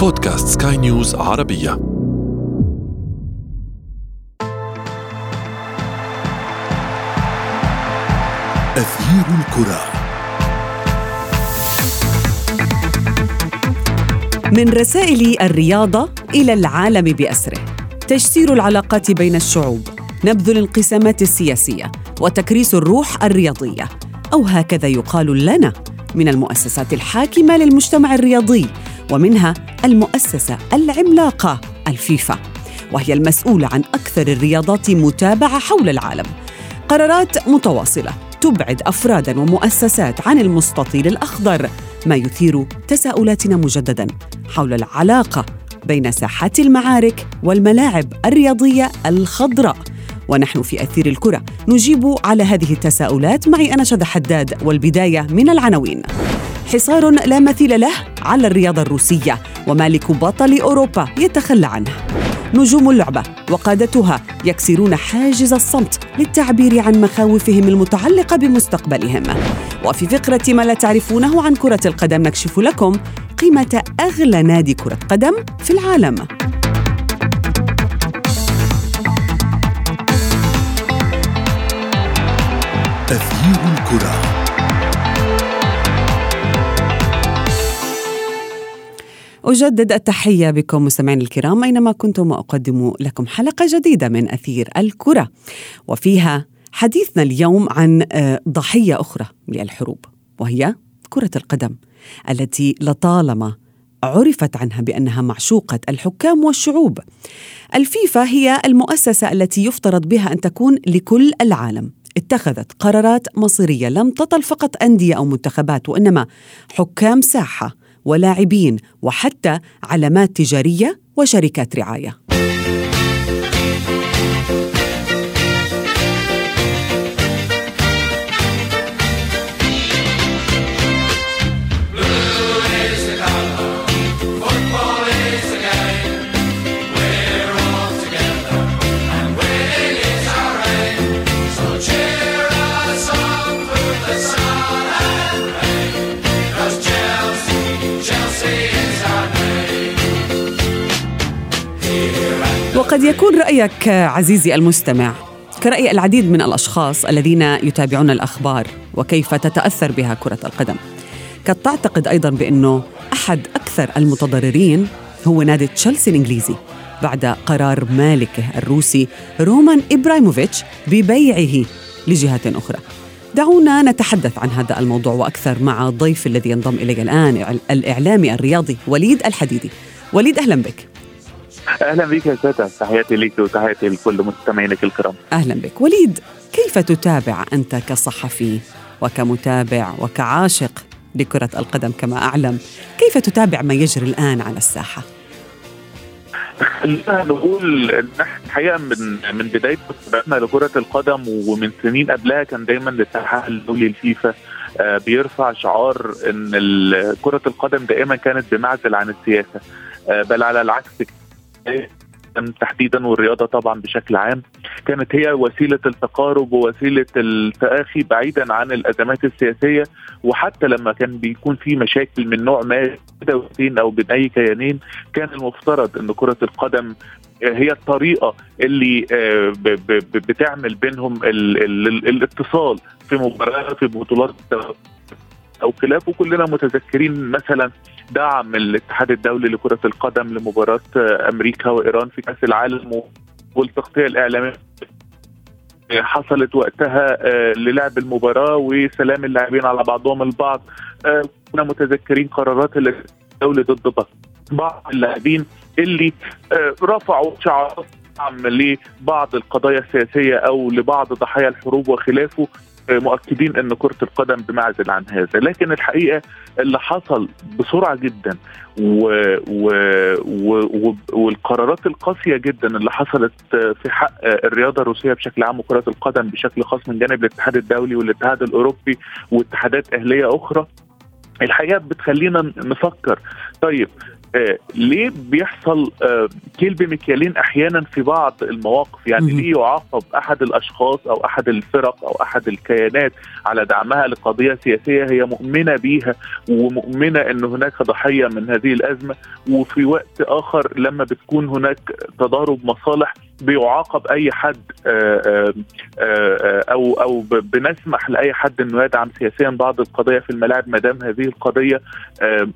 بودكاست سكاي نيوز عربية. أثير الكرة. من رسائل الرياضة إلى العالم بأسره. تجسير العلاقات بين الشعوب نبذ الانقسامات السياسية وتكريس الروح الرياضية. أو هكذا يقال لنا من المؤسسات الحاكمة للمجتمع الرياضي ومنها المؤسسة العملاقة الفيفا وهي المسؤولة عن أكثر الرياضات متابعة حول العالم. قرارات متواصلة تبعد أفرادا ومؤسسات عن المستطيل الأخضر ما يثير تساؤلاتنا مجددا حول العلاقة بين ساحات المعارك والملاعب الرياضية الخضراء. ونحن في أثير الكرة نجيب على هذه التساؤلات معي أنا شذى حداد والبداية من العناوين. حصار لا مثيل له على الرياضة الروسية ومالك بطل أوروبا يتخلى عنه. نجوم اللعبة وقادتها يكسرون حاجز الصمت للتعبير عن مخاوفهم المتعلقة بمستقبلهم. وفي فقرة ما لا تعرفونه عن كرة القدم نكشف لكم قيمة أغلى نادي كرة قدم في العالم. أثير الكرة. أجدد التحية بكم مستمعين الكرام أينما كنتم وأقدم لكم حلقة جديدة من أثير الكرة وفيها حديثنا اليوم عن آه، ضحية أخرى للحروب وهي كرة القدم التي لطالما عرفت عنها بأنها معشوقة الحكام والشعوب. الفيفا هي المؤسسة التي يفترض بها أن تكون لكل العالم. اتخذت قرارات مصيرية لم تطل فقط أندية أو منتخبات وإنما حكام ساحة ولاعبين وحتى علامات تجارية وشركات رعاية. وقد يكون رأيك عزيزي المستمع كرأي العديد من الأشخاص الذين يتابعون الأخبار وكيف تتأثر بها كرة القدم. قد تعتقد أيضا بأنه أحد أكثر المتضررين هو نادي تشيلسي الإنجليزي بعد قرار مالكه الروسي رومان إبراهيموفيتش ببيعه لجهات أخرى. دعونا نتحدث عن هذا الموضوع وأكثر مع الضيف الذي ينضم إلي الآن الإعلامي الرياضي وليد الحديدي. وليد أهلا بك. أهلا بك يا ساده تحياتي لك وتحياتي لكل مستمعينك الكرام. أهلا بك. وليد كيف تتابع أنت كصحفي وكمتابع وكعاشق لكرة القدم كما أعلم؟ كيف تتابع ما يجري الآن على الساحة؟ خلينا نقول إن إحنا الحقيقة من من بداية متابعتنا لكرة القدم ومن سنين قبلها كان دايما الاتحاد الدولي الفيفا آه، بيرفع شعار إن كرة القدم دائما كانت بمعزل عن السياسة آه، بل على العكس تحديدا والرياضة طبعا بشكل عام. كانت هي وسيلة التقارب ووسيلة التآخي بعيدا عن الأزمات السياسية وحتى لما كان بيكون في مشاكل من نوع ما دولتين أو بين أي كيانين كان المفترض إن كرة القدم هي الطريقة اللي آه، بتعمل بينهم الاتصال في مباريات في بطولات أو خلافه كلنا متذكرين مثلا دعم الاتحاد الدولي لكرة القدم لمباراة أمريكا وإيران في كأس العالم والتغطية الإعلامية حصلت وقتها آه، للعب المباراة وسلام اللاعبين على بعضهم البعض. آه، كنا متذكرين قرارات الدولة ضد بعض اللاعبين اللي آه، رفعوا شعارات لبعض القضايا السياسية أو لبعض ضحايا الحروب وخلافه. مؤكدين ان كرة القدم بمعزل عن هذا. لكن الحقيقة اللي حصل بسرعة جدا و و و والقرارات القاسية جدا اللي حصلت في حق الرياضة الروسية بشكل عام وكرة القدم بشكل خاص من جانب الاتحاد الدولي والاتحاد الأوروبي واتحادات أهلية أخرى الحقيقة بتخلينا نفكر. طيب ليه بيحصل آه كيل بمكيالين أحيانا في بعض المواقف؟ يعني ليه يعاقب أحد الأشخاص أو أحد الفرق أو أحد الكيانات على دعمها لقضية سياسية هي مؤمنة بيها ومؤمنة إن هناك ضحية من هذه الأزمة؟ وفي وقت آخر لما بتكون هناك تضارب مصالح بيعاقب أي حد آآ آآ أو أو بنسمح لأي حد إنه يدعم سياسيا بعض القضايا في الملاعب ما دام هذه القضية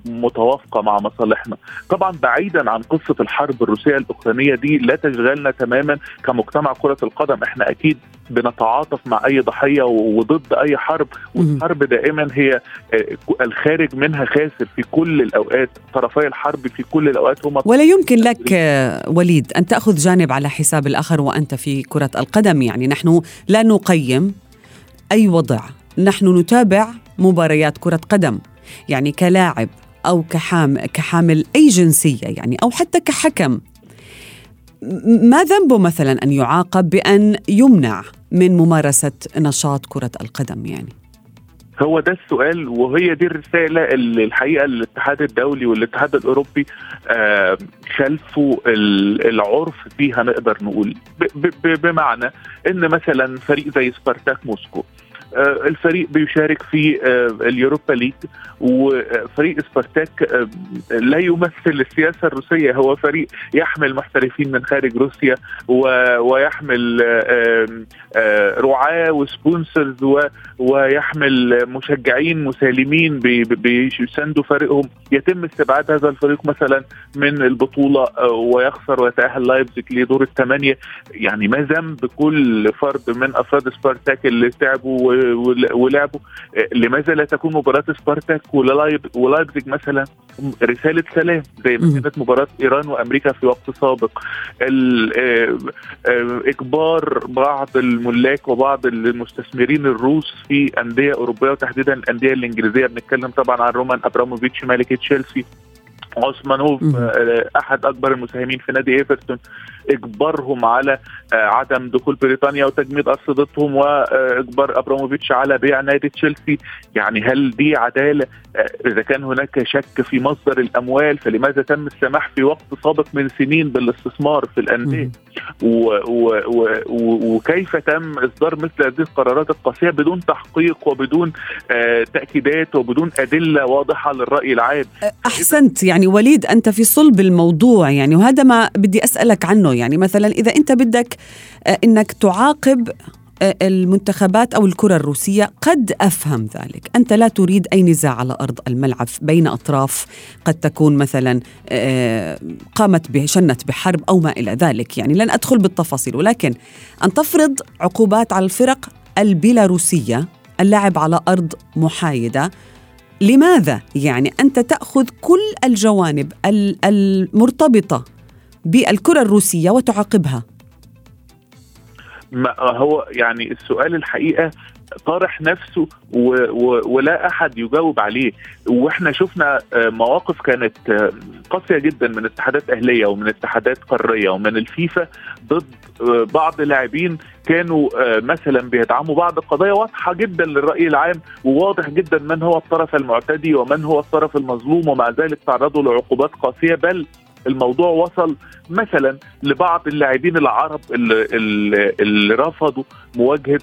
متوافقة مع مصالحنا. طبعا بعيدا عن قصة الحرب الروسية الأوكرانية دي لا تشغلنا تماما كمجتمع كرة القدم. إحنا أكيد بنتعاطف مع أي ضحية وضد أي حرب والحرب دائما هي الخارج منها خاسر في كل الأوقات. طرفي الحرب في كل الأوقات هم ولا يمكن لك وليد أن تأخذ جانب على حساب الآخر وأنت في كرة القدم. يعني نحن لا نقيم أي وضع. نحن نتابع مباريات كرة قدم. يعني كلاعب أو كحام كحامل أي جنسية يعني أو حتى كحكم. ما ذنبه مثلا أن يعاقب بأن يمنع من ممارسة نشاط كرة القدم يعني؟ هو ده السؤال وهي دي الرسالة اللي الحقيقة الاتحاد الدولي والاتحاد الأوروبي آه خلفوا العرف فيها نقدر نقول. بمعنى إن مثلا فريق زي سبارتاك موسكو الفريق بيشارك في الـ Europa League وفريق سبارتاك لا يمثل السياسة الروسية. هو فريق يحمل محترفين من خارج روسيا ويحمل رعاة و sponsors ويحمل مشجعين مسالمين بيساندوا فريقهم. يتم استبعاد هذا الفريق مثلا من البطولة ويخسر ويتأهل لايبزيج لدور الثمانية. يعني ما ذنب كل فرد من أفراد سبارتاك اللي تعبوا ولعبوا. لماذا لا تكون مباراة سبارتاك ولايبزيج مثلا رسالة سلام؟ زي ما كانت مباراة إيران وأمريكا في وقت سابق. إجبار بعض الملاك وبعض المستثمرين الروس في أندية أوروبية وتحديدا الأندية الإنجليزية. بنتكلم طبعا عن رومان أبراموفيتش مالك تشيلسي عثمانوف أحد أكبر المساهمين في نادي إيفرتون. إجبارهم على عدم دخول بريطانيا وتجميد أرصدتهم وإجبار أبراموفيتش على بيع نادي تشيلسي. يعني هل دي عدالة؟ إذا كان هناك شك في مصدر الأموال فلماذا تم السماح في وقت سابق من سنين بالاستثمار في الأندية؟ وكيف تم إصدار مثل هذه القرارات القاسية بدون تحقيق وبدون تأكيدات وبدون أدلة واضحة للرأي العام؟ أحسنت يعني وليد أنت في صلب الموضوع يعني وهذا ما بدي أسألك عنه. يعني مثلا إذا أنت بدك إنك تعاقب المنتخبات أو الكرة الروسية قد أفهم ذلك، أنت لا تريد أي نزاع على أرض الملعب بين أطراف قد تكون مثلا قامت بشنت بحرب أو ما إلى ذلك، يعني لن أدخل بالتفاصيل ولكن أن تفرض عقوبات على الفرق البيلاروسية اللعب على أرض محايدة لماذا؟ يعني أنت تأخذ كل الجوانب المرتبطة بالكرة الروسية وتعاقبها. ما هو يعني السؤال الحقيقة طارح نفسه و و ولا أحد يجاوب عليه. وإحنا شفنا مواقف كانت قاسية جدا من اتحادات أهلية ومن اتحادات قارية ومن الفيفا ضد بعض اللاعبين كانوا مثلا بيدعموا بعض القضايا. واضحة جدا للرأي العام وواضح جدا من هو الطرف المعتدي ومن هو الطرف المظلوم ومع ذلك تعرضوا لعقوبات قاسية. بل الموضوع وصل مثلا لبعض اللاعبين العرب اللي, اللي رفضوا مواجهة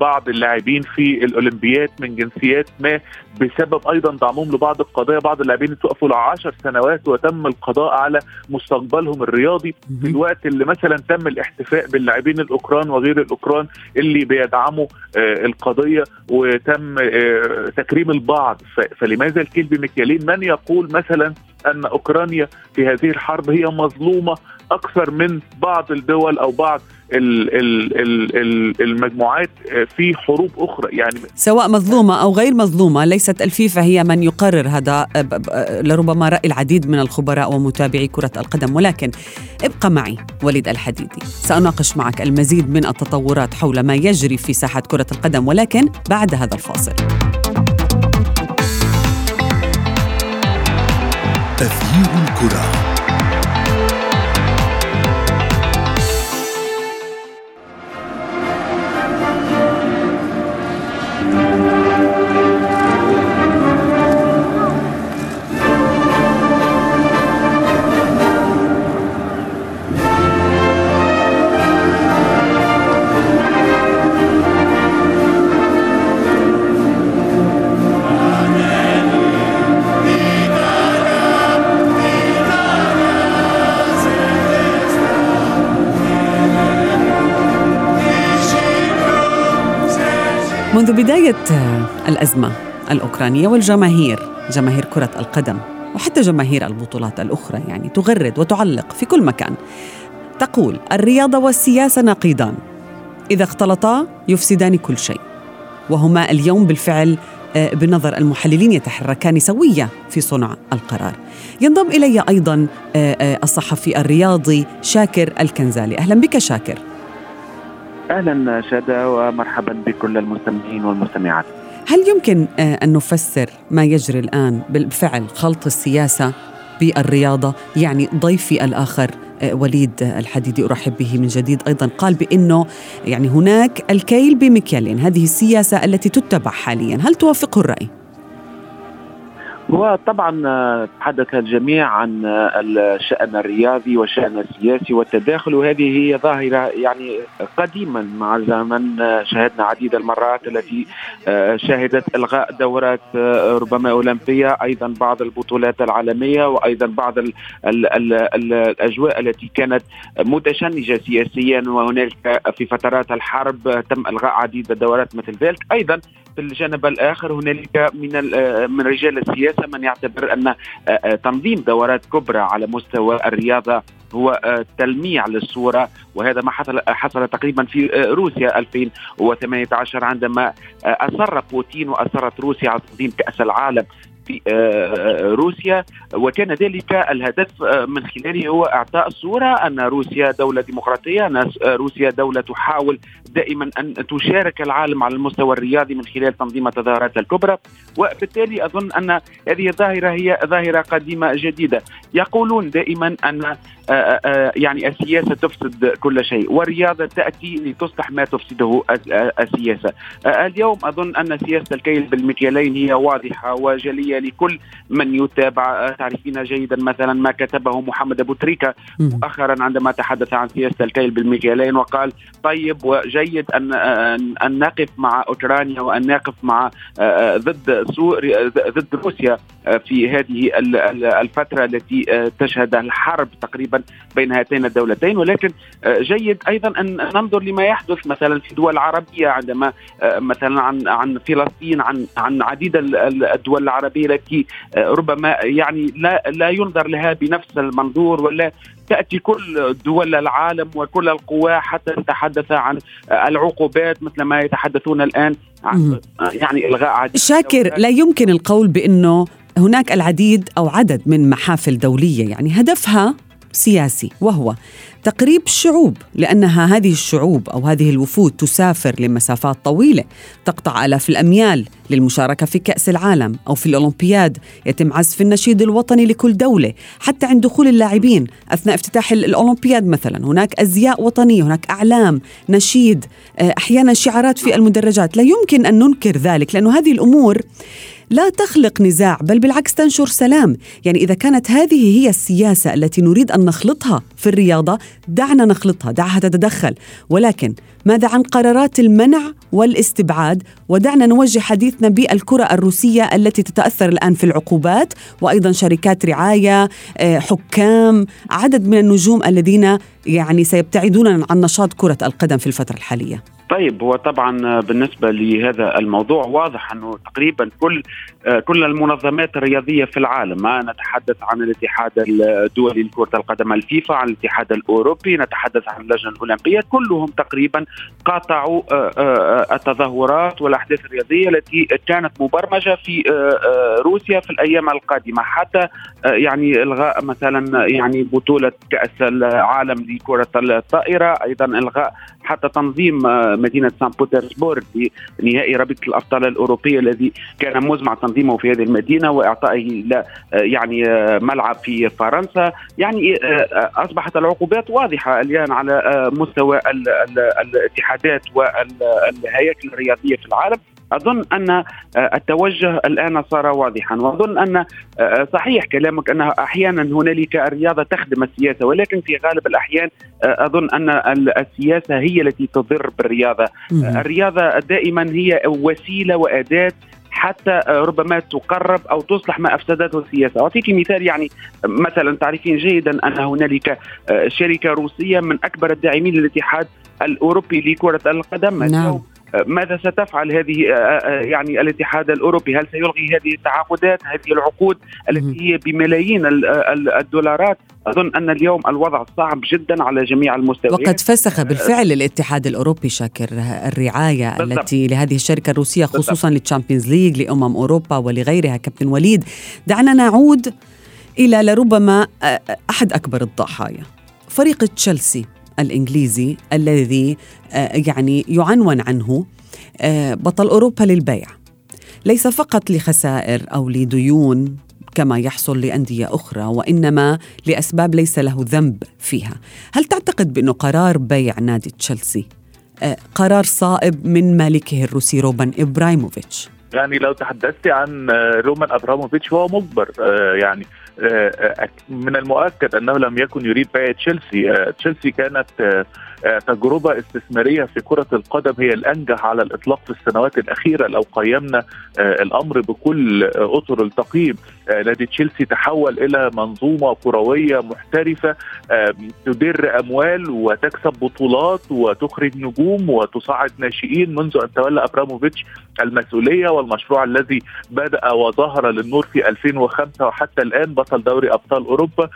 بعض اللاعبين في الاولمبياد من جنسيات ما بسبب أيضا دعمهم لبعض القضايا. بعض اللاعبين توقفوا لعشر سنوات وتم القضاء على مستقبلهم الرياضي. في الوقت اللي مثلا تم الاحتفاء باللاعبين الأوكران وغير الأوكران اللي بيدعموا القضية وتم تكريم البعض. فلماذا الكيل بمكيالين من يقول مثلا أن أوكرانيا في هذه الحرب هي مظلومة أكثر من بعض الدول أو بعض ال ال ال المجموعات في حروب أخرى. يعني سواء مظلومة أو غير مظلومة ليست الفيفا هي من يقرر هذا لربما رأي العديد من الخبراء ومتابعي كرة القدم. ولكن ابقى معي وليد الحديدي. سأناقش معك المزيد من التطورات حول ما يجري في ساحة كرة القدم ولكن بعد هذا الفاصل. تغيير الكرة. منذ بداية الأزمة الأوكرانية والجماهير جماهير كرة القدم وحتى جماهير البطولات الأخرى يعني تغرد وتعلق في كل مكان. تقول الرياضة والسياسة نقيضان إذا اختلطا يفسدان كل شيء. وهما اليوم بالفعل آه، بنظر المحللين يتحركان سوية في صنع القرار. ينضم إلي أيضا آه، آه، الصحفي الرياضي شاكر الكنزالي. أهلا بك شاكر. أهلا شادة ومرحبا بكل المستمعين والمستمعات. هل يمكن أن نفسر ما يجري الآن بالفعل خلط السياسة بالرياضة؟ يعني ضيفي الآخر وليد الحديدي أرحب به من جديد أيضا قال بأنه يعني هناك الكيل بمكيالين هذه السياسة التي تتبع حاليا هل توافقه الرأي وطبعا آه، تحدث الجميع عن آه، الشأن الرياضي والشأن السياسي والتداخل وهذه هي ظاهرة يعني قديما مع الزمن. آه، شاهدنا عديد المرات التي شهدت إلغاء دورات ربما أولمبية أيضا بعض البطولات العالمية وأيضا بعض ال ال ال ال الأجواء التي كانت متشنجة سياسيا وهناك في فترات الحرب تم إلغاء عديد الدورات مثل ذلك. أيضا الجانب الآخر هنالك من من رجال السياسة من يعتبر أن تنظيم دورات كبرى على مستوى الرياضة هو تلميع للصورة وهذا ما حصل حصل تقريبا في روسيا 2018 عندما أصر بوتين وأصرت روسيا على تنظيم كأس العالم. في روسيا وكان ذلك الهدف من خلاله هو إعطاء الصورة أن روسيا دولة ديمقراطية أن روسيا دولة تحاول دائما أن تشارك العالم على المستوى الرياضي من خلال تنظيم التظاهرات الكبرى. وبالتالي أظن أن هذه الظاهرة هي ظاهرة قديمة جديدة. يقولون دائما أن يعني السياسة تفسد كل شيء والرياضة تأتي لتصلح ما تفسده السياسة. اليوم أظن أن سياسة الكيل بالمكيالين هي واضحة وجلية لكل من يتابع تعرفين جيدا. مثلا ما كتبه محمد أبو تريكة مؤخرا عندما تحدث عن سياسة الكيل بالمكيالين وقال طيب وجيد أن أن نقف مع أوكرانيا وأن نقف مع ضد سوريا ضد روسيا. في هذه الفترة التي تشهد الحرب تقريبا بين هاتين الدولتين. ولكن جيد أيضا أن ننظر لما يحدث مثلا في دول عربيه عندما مثلا عن عن فلسطين عن عن عديد الدول العربية التي ربما يعني لا لا ينظر لها بنفس المنظور ولا تأتي كل دول العالم وكل القوى حتى تتحدث عن العقوبات مثل ما يتحدثون الآن عن يعني إلغاء عديد شاكر لا يمكن القول بأنه هناك العديد أو عدد من محافل دولية يعني هدفها سياسي وهو تقريب الشعوب لأنها هذه الشعوب أو هذه الوفود تسافر لمسافات طويلة تقطع آلاف الأميال للمشاركة في كأس العالم أو في الأولمبياد يتم عزف النشيد الوطني لكل دولة حتى عند دخول اللاعبين أثناء افتتاح الأولمبياد مثلا. هناك أزياء وطنية هناك أعلام نشيد أحيانا شعارات في المدرجات. لا يمكن أن ننكر ذلك لأنه هذه الأمور لا تخلق نزاع بل بالعكس تنشر سلام. يعني إذا كانت هذه هي السياسة التي نريد أن نخلطها في الرياضة دعنا نخلطها دعها تتدخل. ولكن ماذا عن قرارات المنع والاستبعاد؟ ودعنا نوجه حديثنا بالكرة الروسية التي تتأثر الآن في العقوبات وأيضا شركات رعاية آه، حكام عدد من النجوم الذين يعني سيبتعدون عن نشاط كرة القدم في الفترة الحالية. طيب هو طبعا بالنسبة لهذا الموضوع واضح أنه تقريبا كل كل المنظمات الرياضية في العالم ما نتحدث عن الاتحاد الدولي لكرة القدم الفيفا عن الاتحاد الأوروبي نتحدث عن اللجنة الأولمبية كلهم تقريبا قاطعوا آه، آه، التظاهرات والأحداث الرياضية التي كانت مبرمجة في آه، روسيا في الأيام القادمة. حتى يعني إلغاء مثلا يعني بطولة كأس العالم لكرة الطائرة أيضا إلغاء حتى تنظيم مدينة سان بطرسبورغ لنهائي رابطة الأبطال الأوروبية الذي كان مزمع تنظيمه في هذه المدينة وإعطائه يعني ملعب في فرنسا. يعني أصبحت العقوبات واضحة الآن على مستوى الاتحادات والهياكل الرياضية في العالم. أظن أن التوجه الآن صار واضحا وأظن أن صحيح كلامك أن أحيانا هنالك الرياضة تخدم السياسة ولكن في غالب الأحيان أظن أن السياسة هي التي تضر بالرياضة. الرياضة دائما هي وسيلة وأداة حتى ربما تقرب أو تصلح ما أفسدته السياسة، اعطيك مثال يعني مثلا تعرفين جيدا أن هنالك شركة روسية من أكبر الداعمين للاتحاد الأوروبي لكرة القدم. نعم. ماذا ستفعل هذه يعني الاتحاد الأوروبي؟ هل سيلغي هذه التعاقدات هذه العقود التي هي بملايين الدولارات؟ أظن أن اليوم الوضع صعب جدا على جميع المستويات وقد فسخ بالفعل الاتحاد الأوروبي شاكر الرعاية بالضبط. التي لهذه الشركة الروسية خصوصا لل Champions League لأمم أوروبا ولغيرها. كابتن وليد دعنا نعود إلى لربما أحد أكبر الضحايا فريق تشيلسي. الإنجليزي الذي يعني يعنون عنه بطل أوروبا للبيع. ليس فقط لخسائر أو لديون كما يحصل لأندية أخرى وإنما لأسباب ليس له ذنب فيها. هل تعتقد بانه قرار بيع نادي تشيلسي قرار صائب من مالكه الروسي روبان إبراهيموفيتش؟ يعني لو تحدثت عن رومان أبراموفيتش هو مجبر يعني من المؤكد أنه لم يكن يريد بيع تشيلسي. تشيلسي كانت تجربة استثمارية في كرة القدم هي الأنجح على الإطلاق في السنوات الأخيرة. لو قيمنا الأمر بكل أطر التقييم نادي تشيلسي تحول إلى منظومة كروية محترفة تدر أموال وتكسب بطولات وتخرج نجوم وتصعد ناشئين منذ أن تولى أبراموفيتش المسؤولية والمشروع الذي بدأ وظهر للنور في 2005 وحتى الآن بطل دوري أبطال أوروبا.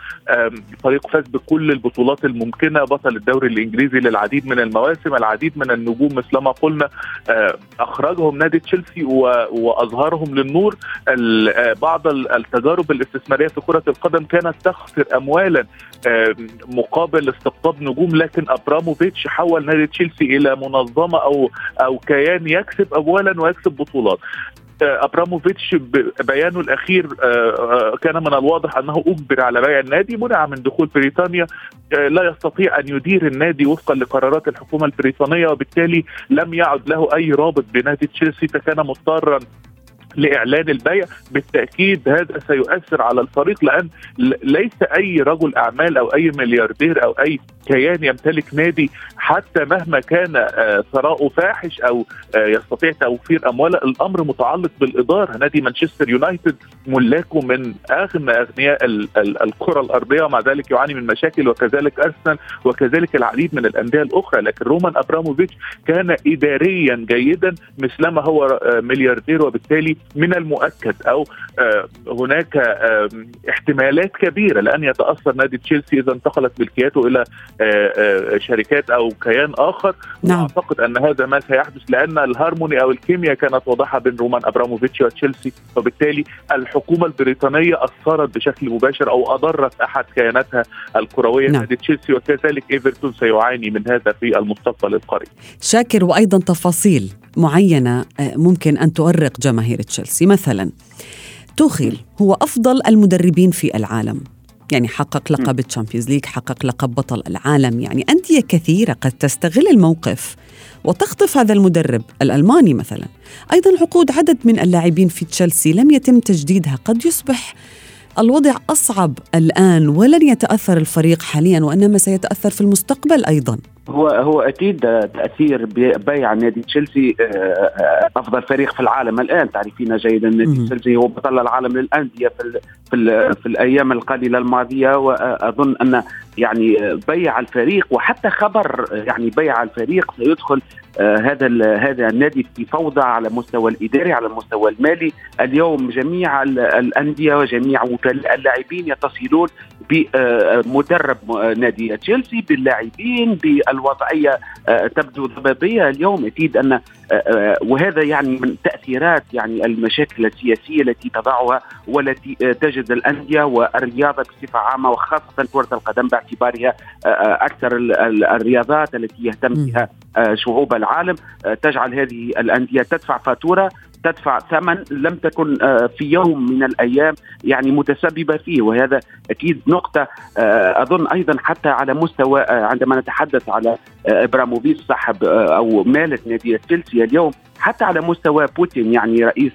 فريق فاز بكل البطولات الممكنة بطل الدوري الإنجليزي للعديد من المواسم العديد من النجوم مثلما قلنا أخرجهم نادي تشيلسي وأظهرهم للنور. بعض التجارب الاستثمارية في كرة القدم كانت تخسر أموالا مقابل استقطاب نجوم لكن أبراموفيتش حول نادي تشيلسي إلى منظمة أو أو كيان يكسب اموالا ويكسب بطولات. أبراموفيتش بيانه الأخير كان من الواضح أنه أجبر على بيع النادي منع من دخول بريطانيا لا يستطيع أن يدير النادي وفقا لقرارات الحكومة البريطانية وبالتالي لم يعد له أي رابط بنادي تشيلسي فكان مضطرا لإعلان البيع بالتأكيد هذا سيؤثر على الفريق لأن ليس أي رجل أعمال أو أي ملياردير أو أي كيان يمتلك نادي حتى مهما كان ثراؤه فاحش أو يستطيع توفير اموال الأمر متعلق بالإدارة. نادي مانشستر يونايتد ملاكه من أغنى أغنياء الكرة الأرضية ومع ذلك يعاني من مشاكل وكذلك أرسنال وكذلك العديد من الأندية الأخرى. لكن رومان أبراموفيتش كان اداريا جيدا مثلما هو ملياردير وبالتالي من المؤكد أو هناك احتمالات كبيرة لأن يتأثر نادي تشيلسي إذا انتقلت ملكياته إلى شركات أو كيان آخر. نعم. اعتقد أن هذا ما سيحدث لأن الهارموني أو الكيمياء كانت واضحة بين رومان أبراموفيتش وتشيلسي. وبالتالي الحكومة البريطانية أثرت بشكل مباشر أو أضرت أحد كياناتها الكروية نعم. نادي تشيلسي. وكذلك إيفرتون سيعاني من هذا في المستقبل القريب. شاكر وأيضا تفاصيل. معينة ممكن أن تؤرق جماهير تشيلسي. مثلا توخيل هو أفضل المدربين في العالم. يعني حقق لقب ال Champions League حقق لقب بطل العالم. يعني أندية كثيرة قد تستغل الموقف وتخطف هذا المدرب الألماني مثلا. أيضا عقود عدد من اللاعبين في تشيلسي لم يتم تجديدها. قد يصبح الوضع أصعب الآن ولن يتأثر الفريق حاليا وإنما سيتأثر في المستقبل أيضا. هو هو أكيد تأثير بيع نادي تشيلسي أفضل فريق في العالم الآن. تعرفين جيدا نادي تشيلسي هو بطل العالم للأندية في في, في الأيام القليلة الماضية وأظن أن يعني بيع الفريق وحتى خبر يعني بيع الفريق سيدخل آه هذا هذا النادي في فوضى على المستوى الإداري على المستوى المالي. اليوم جميع الأندية وجميع اللاعبين يتصلون بمدرب نادي تشيلسي باللاعبين بالوضعية آه تبدو ضبابية. اليوم أكيد أن آه وهذا يعني من تأثيرات يعني المشاكل السياسية التي تضعها والتي تجد الأندية والرياضة بصفة عامة وخاصة كرة القدم باعتبارها أكثر الرياضات التي يهتم بها. شعوب العالم تجعل هذه الأندية تدفع فاتورة تدفع ثمن لم تكن في يوم من الأيام يعني متسببة فيه. وهذا أكيد نقطة أظن أيضا حتى على مستوى عندما نتحدث على إبراموفيتش صاحب أو مالك نادي تشيلسي اليوم حتى على مستوى بوتين يعني رئيس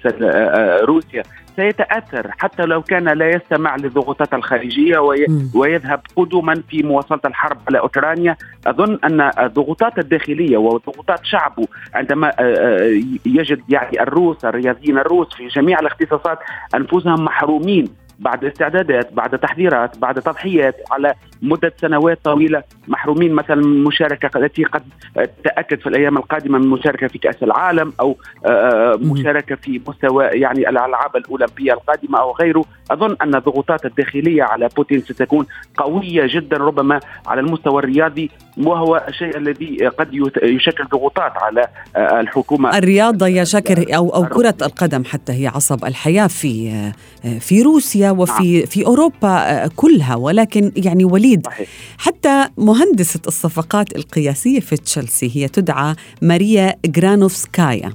روسيا سيتأثر حتى لو كان لا يستمع للضغوطات الخارجيه وي ويذهب قدما في مواصلة الحرب على أوكرانيا. أظن أن الضغوطات الداخلية وضغوطات شعبه عندما يجد يعني الروس الرياضيين الروس في جميع الاختصاصات أنفسهم محرومين. بعد استعدادات بعد تحضيرات بعد تضحيات على مدة سنوات طويلة محرومين مثلا من المشاركة التي قد تأكد في الأيام القادمة من المشاركة في كأس العالم أو مشاركة في مستوى يعني الألعاب الأولمبية القادمة أو غيره. أظن أن الضغوطات الداخلية على بوتين ستكون قوية جدا ربما على المستوى الرياضي وهو الشيء الذي قد يشكل ضغوطات على الحكومة. الرياضة يا شاكر أو أو كرة القدم حتى هي عصب الحياة في في روسيا. وفي نعم. في أوروبا كلها ولكن يعني وليد صحيح. حتى مهندسة الصفقات القياسية في تشيلسي هي تدعى ماريا جرانوفسكايا.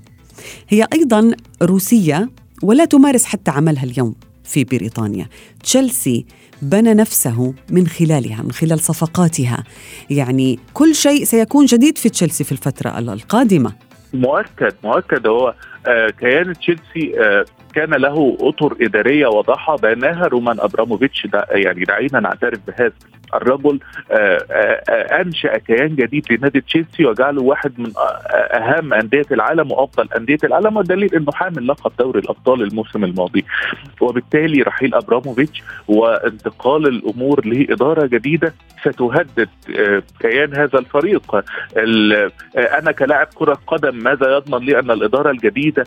هي أيضا روسية ولا تمارس حتى عملها اليوم في بريطانيا. تشيلسي بنى نفسه من خلالها من خلال صفقاتها. يعني كل شيء سيكون جديد في تشيلسي في الفترة القادمة. مؤكد مؤكد. هو آه كيان تشيلسي آه كان له أطر إدارية واضحه بناها رومان أبراموفيتش. يعني دعينا نعترف بهذا الرجل. آه، آه، أنشأ كيان جديد لنادي تشيلسي وجعله واحد من أهم أندية العالم وأفضل أندية العالم والدليل إنه حامل لقب دوري الأبطال الموسم الماضي. وبالتالي رحيل أبراموفيتش وانتقال الأمور لإدارة جديدة ستهدد آه، كيان هذا الفريق. أنا كلاعب كرة قدم ماذا يضمن لي أن الإدارة الجديدة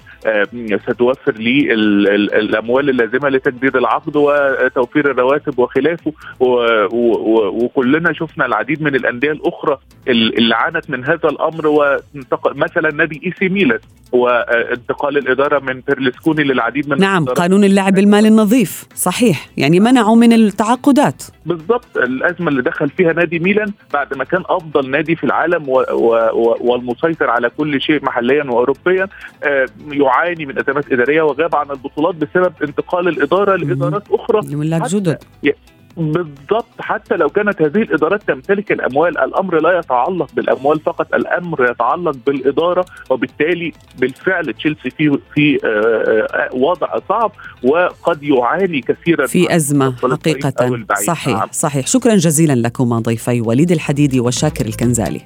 ستوفر لي الأموال اللازمة لتجديد العقد وتوفير الرواتب وخلافه. وكلنا شفنا العديد من الأندية الأخرى اللي عانت من هذا الأمر ومثلا نادي إيه سي ميلان وانتقال الإدارة من بيرلسكوني للعديد من نعم قانون اللعب المالي النظيف صحيح. يعني منعوا من التعاقدات. بالضبط الأزمة اللي دخل فيها نادي ميلان بعد ما كان أفضل نادي في العالم و و والمسيطر على كل شيء محليا واوروبيا آه، يعاني من أزمات إدارية وغاب عن البطولات بسبب انتقال الإدارة لإدارات أخرى. جدد بالضبط. حتى لو كانت هذه الإدارات تمتلك الأموال الأمر لا يتعلق بالأموال فقط الأمر يتعلق بالإدارة وبالتالي بالفعل تشيلسي في في آه، آه، وضع صعب وقد يعاني كثيرا في أزمة حقيقة. صحيح. صحيح. شكرا جزيلا لكما ضيفي وليد الحديدي وشاكر الكنزالي.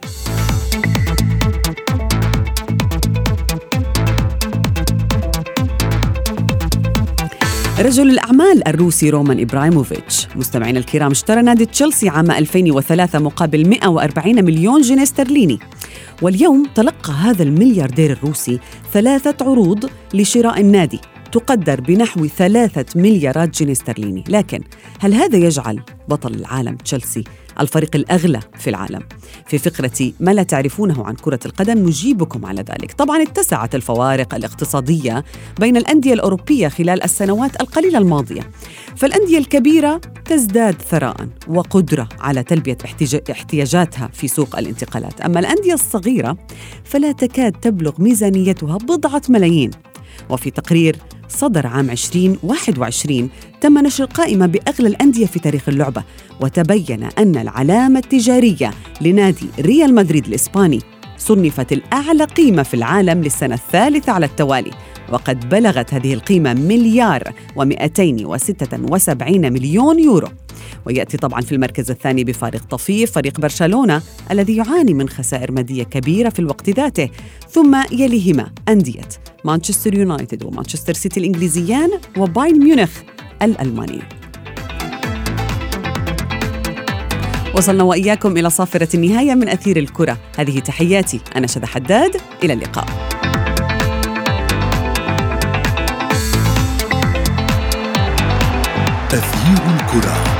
رجل الأعمال الروسي رومان إبراهيموفيتش. مستمعينا الكرام اشترى نادي تشيلسي عام 2003 مقابل 140 مليون جنيه استرليني. واليوم تلقى هذا الملياردير الروسي ثلاثة عروض لشراء النادي. تقدر بنحو ثلاثة مليارات جنيه استرليني. لكن هل هذا يجعل بطل العالم تشيلسي الفريق الأغلى في العالم؟ في فقرة ما لا تعرفونه عن كرة القدم نجيبكم على ذلك. طبعا اتسعت الفوارق الاقتصادية بين الأندية الأوروبية خلال السنوات القليلة الماضية. فالأندية الكبيرة تزداد ثراء وقدرة على تلبية احتياجاتها في سوق الانتقالات. أما الأندية الصغيرة فلا تكاد تبلغ ميزانيتها بضعة ملايين. وفي تقرير صدر عام 2021 تم نشر قائمة بأغلى الأندية في تاريخ اللعبة وتبين أن العلامة التجارية لنادي ريال مدريد الإسباني صنفت الأعلى قيمة في العالم للسنة الثالثة على التوالي. وقد بلغت هذه القيمة مليار و276 مليون يورو. ويأتي طبعا في المركز الثاني بفارق طفيف فريق برشلونة الذي يعاني من خسائر مادية كبيرة في الوقت ذاته ثم يليهما أندية مانشستر يونايتد ومانشستر سيتي الإنجليزيان وباين ميونخ الألماني. وصلنا وإياكم إلى صافرة النهاية من أثير الكرة. هذه تحياتي أنا شذى حداد. إلى اللقاء. تغيير الكره